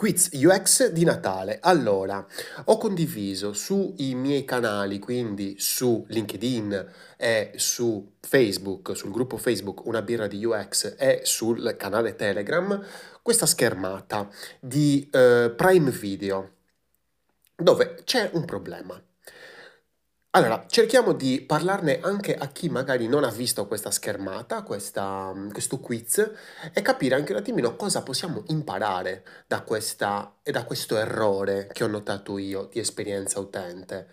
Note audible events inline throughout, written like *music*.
Quiz UX di Natale. Allora, ho condiviso sui miei canali, quindi su LinkedIn e su Facebook, sul gruppo Facebook Una birra di UX e sul canale Telegram, questa schermata di eh, Prime Video, dove c'è un problema. Allora, cerchiamo di parlarne anche a chi magari non ha visto questa schermata, questa, questo quiz, e capire anche un attimino cosa possiamo imparare da questa, da questo errore che ho notato io di esperienza utente.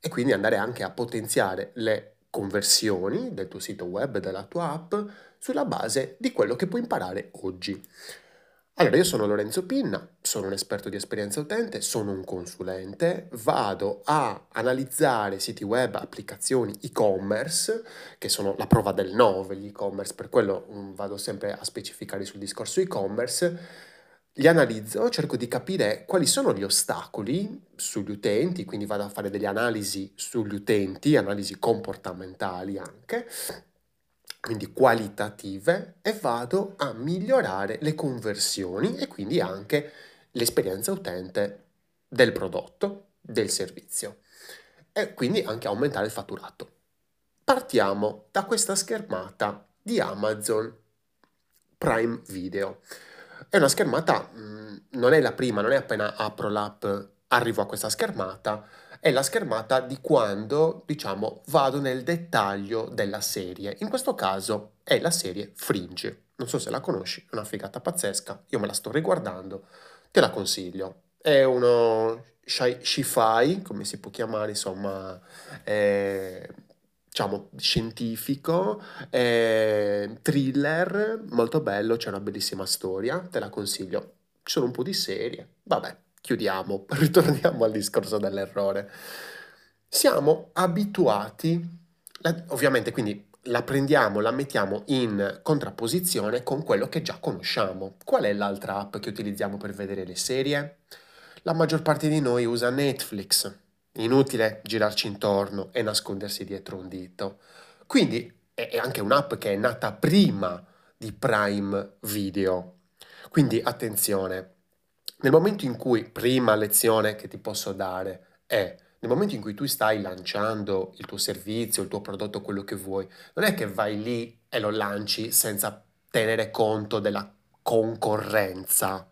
E quindi andare anche a potenziare le conversioni del tuo sito web, della tua app, sulla base di quello che puoi imparare oggi. Allora, io sono Lorenzo Pinna, sono un esperto di esperienza utente, sono un consulente, vado a analizzare siti web, applicazioni e-commerce, che sono la prova del 9, gli e-commerce, per quello mm, vado sempre a specificare sul discorso e-commerce, li analizzo, cerco di capire quali sono gli ostacoli sugli utenti, quindi vado a fare delle analisi sugli utenti, analisi comportamentali anche, quindi qualitative, e vado a migliorare le conversioni e quindi anche l'esperienza utente del prodotto, del servizio e quindi anche aumentare il fatturato. Partiamo da questa schermata di Amazon Prime Video. È una schermata, mm, non è la prima, non è appena apro l'app arrivo a questa schermata, è la schermata di quando, diciamo, vado nel dettaglio della serie. In questo caso è la serie Fringe. Non so se la conosci, è una figata pazzesca. Io me la sto riguardando, te la consiglio. È uno sci-fi, come si può chiamare, insomma, è, diciamo, scientifico, thriller, molto bello, c'è una bellissima storia, te la consiglio. Ci sono un po' di serie, vabbè, chiudiamo, *laughs* ritorniamo al discorso dell'errore. Siamo abituati, ovviamente quindi la prendiamo, la mettiamo in contrapposizione con quello che già conosciamo. Qual è l'altra app che utilizziamo per vedere le serie? La maggior parte di noi usa Netflix. Inutile girarci intorno e nascondersi dietro un dito. Quindi è anche un'app che è nata prima di Prime Video. Quindi attenzione, nel momento in cui, prima lezione che ti posso dare è, nel momento in cui tu stai lanciando il tuo servizio, il tuo prodotto, quello che vuoi, non è che vai lì e lo lanci senza tenere conto della concorrenza,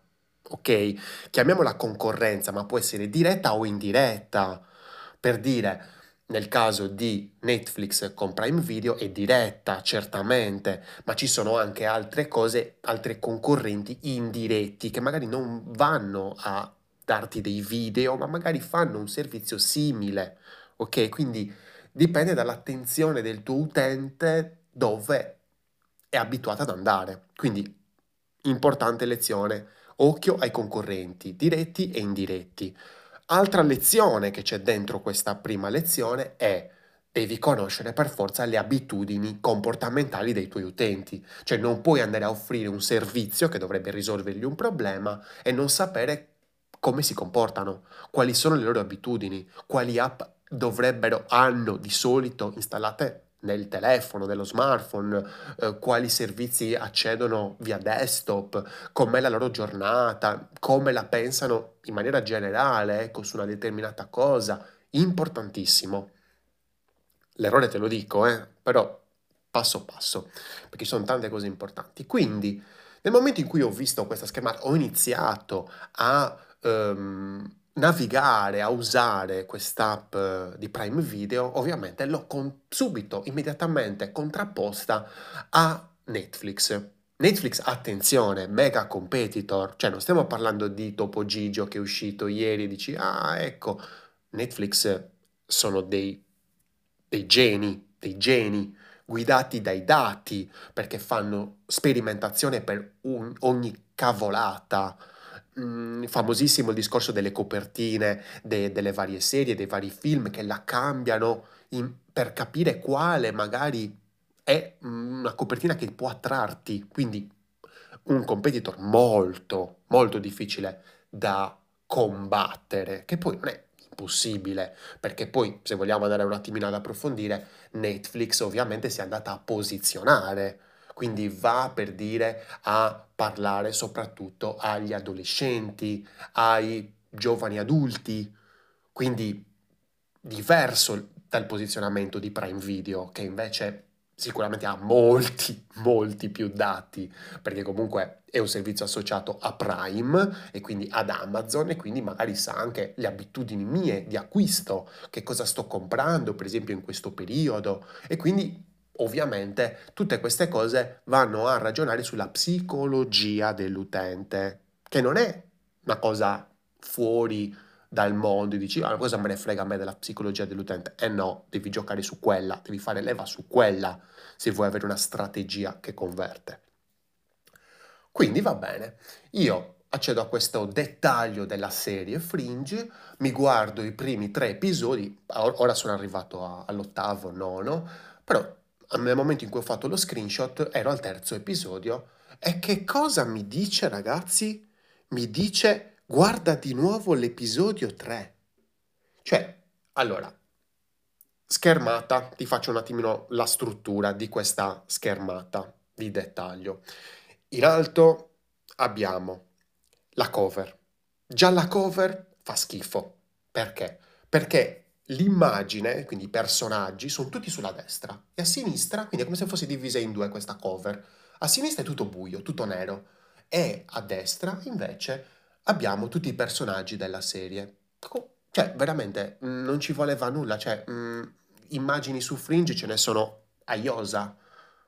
ok? Chiamiamola concorrenza, ma può essere diretta o indiretta. Per dire, nel caso di Netflix con Prime Video è diretta, certamente, ma ci sono anche altre cose, altre concorrenti indiretti che magari non vanno a darti dei video, ma magari fanno un servizio simile, ok? Quindi dipende dall'attenzione del tuo utente dove è abituato ad andare. Quindi importante lezione, occhio ai concorrenti diretti e indiretti. Altra lezione che c'è dentro questa prima lezione è devi conoscere per forza le abitudini comportamentali dei tuoi utenti, cioè non puoi andare a offrire un servizio che dovrebbe risolvergli un problema e non sapere come si comportano, quali sono le loro abitudini, quali app dovrebbero hanno di solito installate nel telefono, nello smartphone, eh, quali servizi accedono via desktop, com'è la loro giornata, come la pensano in maniera generale, ecco, su una determinata cosa. Importantissimo. L'errore te lo dico, eh, però passo passo, perché ci sono tante cose importanti. Quindi, nel momento in cui ho visto questa schermata, ho iniziato a... Um, navigare, a usare quest'app eh, di Prime Video, ovviamente l'ho con- subito, immediatamente contrapposta a Netflix. Netflix, attenzione, mega competitor, cioè non stiamo parlando di Topo Gigio che è uscito ieri e dici, ah ecco, Netflix sono dei, dei geni, dei geni guidati dai dati perché fanno sperimentazione per un, ogni cavolata mh, famosissimo il discorso delle copertine de- delle varie serie, dei vari film che la cambiano in- per capire quale magari è una copertina che può attrarti. Quindi un competitor molto, molto difficile da combattere, che poi non è impossibile, perché poi se vogliamo andare un attimino ad approfondire, Netflix ovviamente si è andata a posizionare quindi va per dire a parlare soprattutto agli adolescenti, ai giovani adulti, quindi diverso dal posizionamento di Prime Video, che invece sicuramente ha molti, *laughs* molti più dati, perché comunque è un servizio associato a Prime e quindi ad Amazon e quindi magari sa anche le abitudini mie di acquisto, che cosa sto comprando per esempio in questo periodo. E quindi ovviamente tutte queste cose vanno a ragionare sulla psicologia dell'utente, che non è una cosa fuori dal mondo e dici ah, cosa me ne frega a me della psicologia dell'utente? Eh no, devi giocare su quella, devi fare leva su quella se vuoi avere una strategia che converte. Quindi va bene, io accedo a questo dettaglio della serie Fringe, mi guardo i primi tre episodi, ora sono arrivato all'ottavo, nono, però nel momento in cui ho fatto lo screenshot ero al terzo episodio e che cosa mi dice ragazzi? Mi dice guarda di nuovo l'episodio 3. Cioè, allora, schermata, ti faccio un attimino la struttura di questa schermata di dettaglio. In alto abbiamo la cover. Già la cover fa schifo. Perché? Perché l'immagine, quindi i personaggi, sono tutti sulla destra e a sinistra, quindi è come se fosse divisa in due questa cover. A sinistra è tutto buio, tutto nero e a destra invece abbiamo tutti i personaggi della serie. Cioè, veramente mm, non ci voleva nulla, cioè mh, mm, immagini su Fringe ce ne sono a iosa,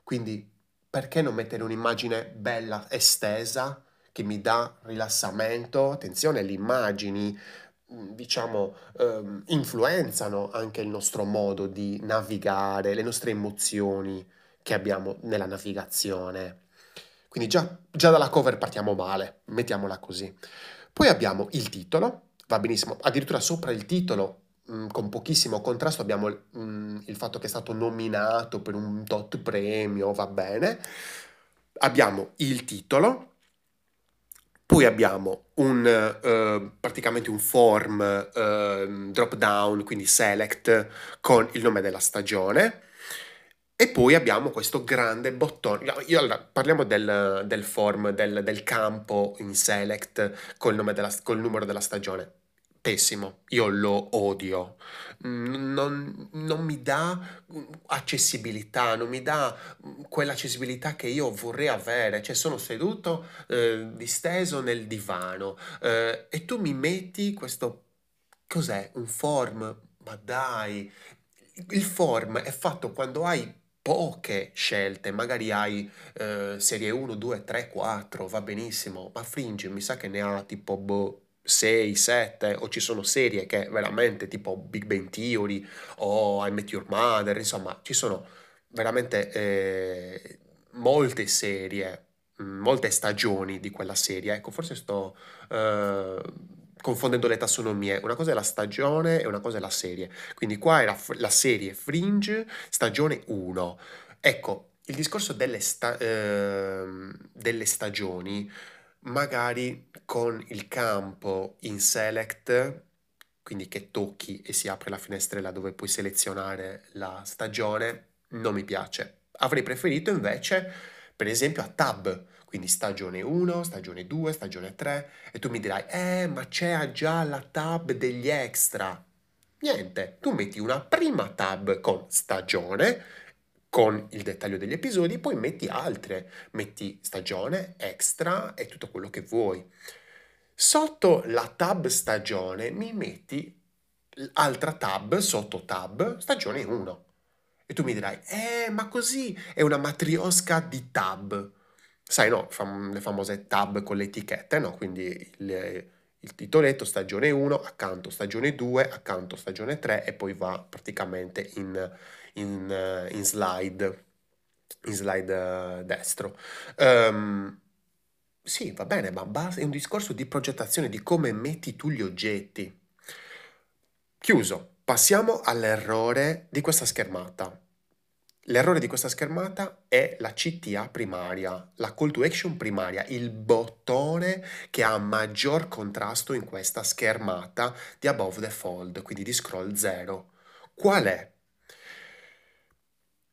quindi perché non mettere un'immagine bella, estesa, che mi dà rilassamento? Attenzione, le immagini diciamo, ehm, influenzano anche il nostro modo di navigare, le nostre emozioni che abbiamo nella navigazione. Quindi già, già dalla cover partiamo male, mettiamola così. Poi abbiamo il titolo, va benissimo, addirittura sopra il titolo, mhmm, con pochissimo contrasto, abbiamo mhmm, il fatto che è stato nominato per un tot premio, va bene. Abbiamo il titolo, poi abbiamo un, eh, praticamente un form eh, drop down, quindi select con il nome della stagione. E poi abbiamo questo grande bottone. Io, allora, parliamo del, del form, del, del, campo in select col, della, col numero della stagione pessimo, io lo odio, non, non, mi dà accessibilità, non mi dà quell'accessibilità che io vorrei avere, cioè sono seduto eh, disteso nel divano eh, e tu mi metti questo, cos'è, un form? Ma dai, il form è fatto quando hai poche scelte, magari hai eh, serie 1, 2, 3, 4, va benissimo, ma Fringe mi sa che ne ha tipo boh, 6, 7 o ci sono serie che veramente tipo Big Bang Theory o I Met Your Mother, insomma ci sono veramente eh, molte serie, mm, molte stagioni di quella serie. Ecco, forse sto eh, confondendo le tassonomie. Una cosa è la stagione e una cosa è la serie. Quindi qua era la serie Fringe, stagione 1. Ecco, il discorso delle, sta- eh, delle stagioni magari con il campo in select, quindi che tocchi e si apre la finestrella dove puoi selezionare la stagione, non mi piace. Avrei preferito invece, per esempio, a tab, quindi stagione 1, stagione 2, stagione 3, e tu mi dirai, eh, ma c'è già la tab degli extra. Niente, tu metti una prima tab con stagione con il dettaglio degli episodi, poi metti altre, metti stagione, extra e tutto quello che vuoi. Sotto la tab stagione mi metti altra tab sotto tab stagione 1. E tu mi dirai, eh, ma così è una matriosca di tab. Sai, no, fam- le famose tab con le etichette, no? Quindi le, il titoletto stagione 1, accanto stagione 2, accanto stagione 3 e poi va praticamente in, in, uh, in slide, in slide uh, destro. Um, sì, va bene, ma è un discorso di progettazione, di come metti tu gli oggetti. Chiuso. Passiamo all'errore di questa schermata. L'errore di questa schermata è la CTA primaria, la call to action primaria, il bottone che ha maggior contrasto in questa schermata di above the fold, quindi di scroll 0. Qual è?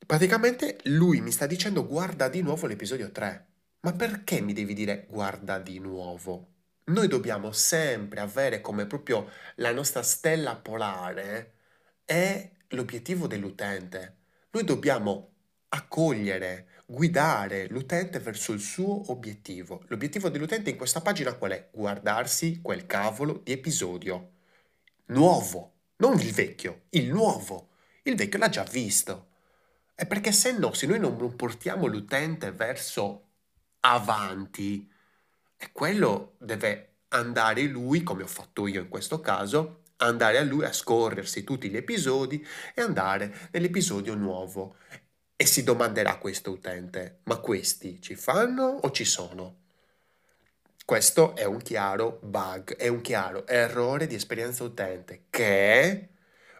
Praticamente lui mi sta dicendo guarda di nuovo l'episodio 3. Ma perché mi devi dire guarda di nuovo? Noi dobbiamo sempre avere come proprio la nostra stella polare è l'obiettivo dell'utente. Noi dobbiamo accogliere, guidare l'utente verso il suo obiettivo. L'obiettivo dell'utente in questa pagina qual è? Guardarsi quel cavolo di episodio nuovo, non il vecchio, il nuovo. Il vecchio l'ha già visto. È perché se no, se noi non portiamo l'utente verso avanti, e quello deve andare lui, come ho fatto io in questo caso, andare a lui a scorrersi tutti gli episodi e andare nell'episodio nuovo. E si domanderà questo utente, ma questi ci fanno o ci sono? Questo è un chiaro bug, è un chiaro errore di esperienza utente che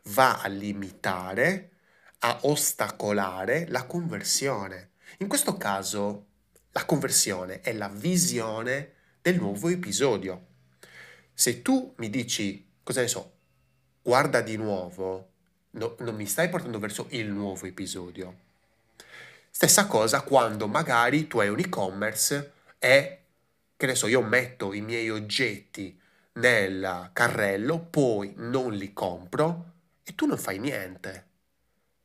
va a limitare, a ostacolare la conversione. In questo caso la conversione è la visione del nuovo episodio. Se tu mi dici, cosa ne so, guarda di nuovo, no, non mi stai portando verso il nuovo episodio. Stessa cosa quando magari tu hai un e-commerce e, che ne so, io metto i miei oggetti nel carrello, poi non li compro e tu non fai niente.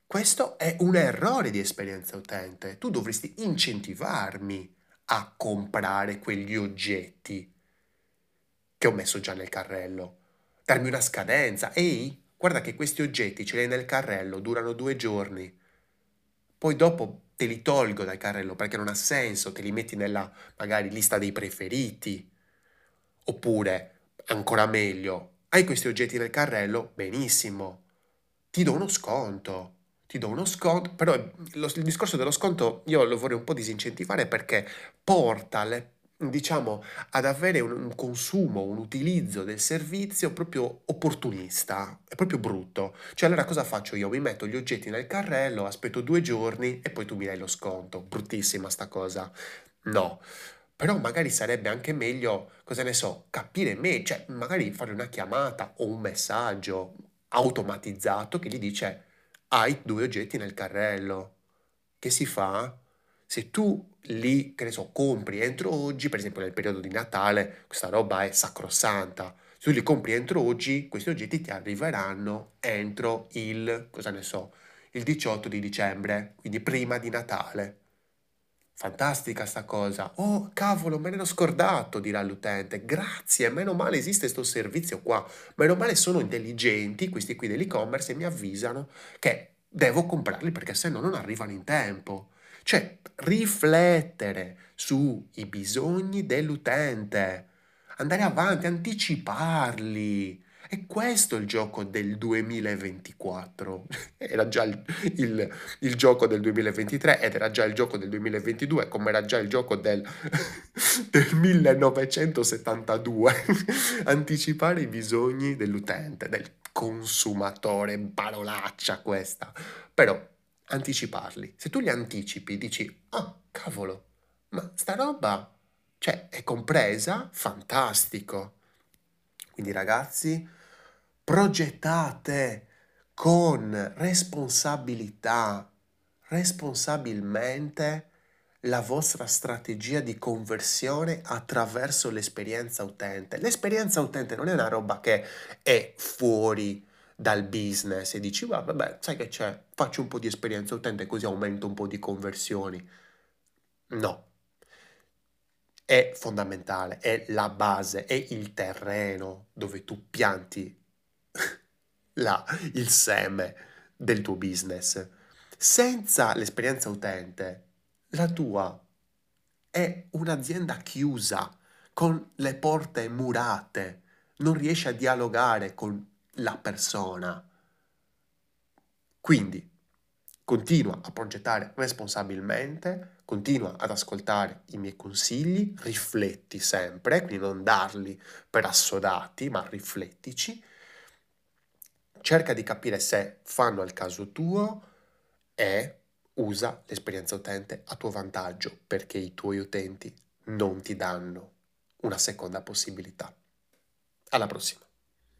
Questo è un errore di esperienza utente. Tu dovresti incentivarmi a comprare quegli oggetti che ho messo già nel carrello. Darmi una scadenza. Ehi, guarda che questi oggetti ce li hai nel carrello, durano due giorni. Poi dopo te li tolgo dal carrello perché non ha senso, te li metti nella magari lista dei preferiti. Oppure, ancora meglio, hai questi oggetti nel carrello? Benissimo. Ti do uno sconto ti do uno sconto, però lo, il discorso dello sconto io lo vorrei un po' disincentivare perché porta le, diciamo, ad avere un, un, consumo, un utilizzo del servizio proprio opportunista, è proprio brutto. Cioè allora cosa faccio io? Mi metto gli oggetti nel carrello, aspetto due giorni e poi tu mi dai lo sconto. Bruttissima sta cosa. No. Però magari sarebbe anche meglio, cosa ne so, capire me, cioè magari fare una chiamata o un messaggio automatizzato che gli dice hai due oggetti nel carrello. Che si fa? Se tu li, che ne so, compri entro oggi, per esempio nel periodo di Natale, questa roba è sacrosanta. Se tu li compri entro oggi, questi oggetti ti arriveranno entro il, cosa ne so, il 18 di dicembre, quindi prima di Natale. Fantastica sta cosa. Oh, cavolo, me ne ero scordato, dirà l'utente. Grazie, meno male esiste questo servizio qua. Meno male sono intelligenti questi qui dell'e-commerce e mi avvisano che devo comprarli perché se no non arrivano in tempo. Cioè, riflettere sui bisogni dell'utente, andare avanti, anticiparli. E questo è il gioco del 2024. *laughs* Era già il, il, il, gioco del 2023 ed era già il gioco del 2022, come era già il gioco del, *laughs* del 1972. *laughs* Anticipare i bisogni dell'utente, del consumatore, parolaccia questa. Però anticiparli. Se tu li anticipi, dici, ah, oh, cavolo, ma sta roba, cioè, è compresa? Fantastico. Quindi ragazzi, progettate con responsabilità, responsabilmente la vostra strategia di conversione attraverso l'esperienza utente. L'esperienza utente non è una roba che è fuori dal business e dici, vabbè, sai che c'è, faccio un po' di esperienza utente così aumento un po' di conversioni. No, è fondamentale, è la base, è il terreno dove tu pianti *laughs* la, il seme del tuo business. Senza l'esperienza utente, la tua è un'azienda chiusa, con le porte murate, non riesci a dialogare con la persona. Quindi continua a progettare responsabilmente, continua ad ascoltare i miei consigli, rifletti sempre, quindi non darli per assodati, ma riflettici. Cerca di capire se fanno al caso tuo e usa l'esperienza utente a tuo vantaggio perché i tuoi utenti non ti danno una seconda possibilità. Alla prossima.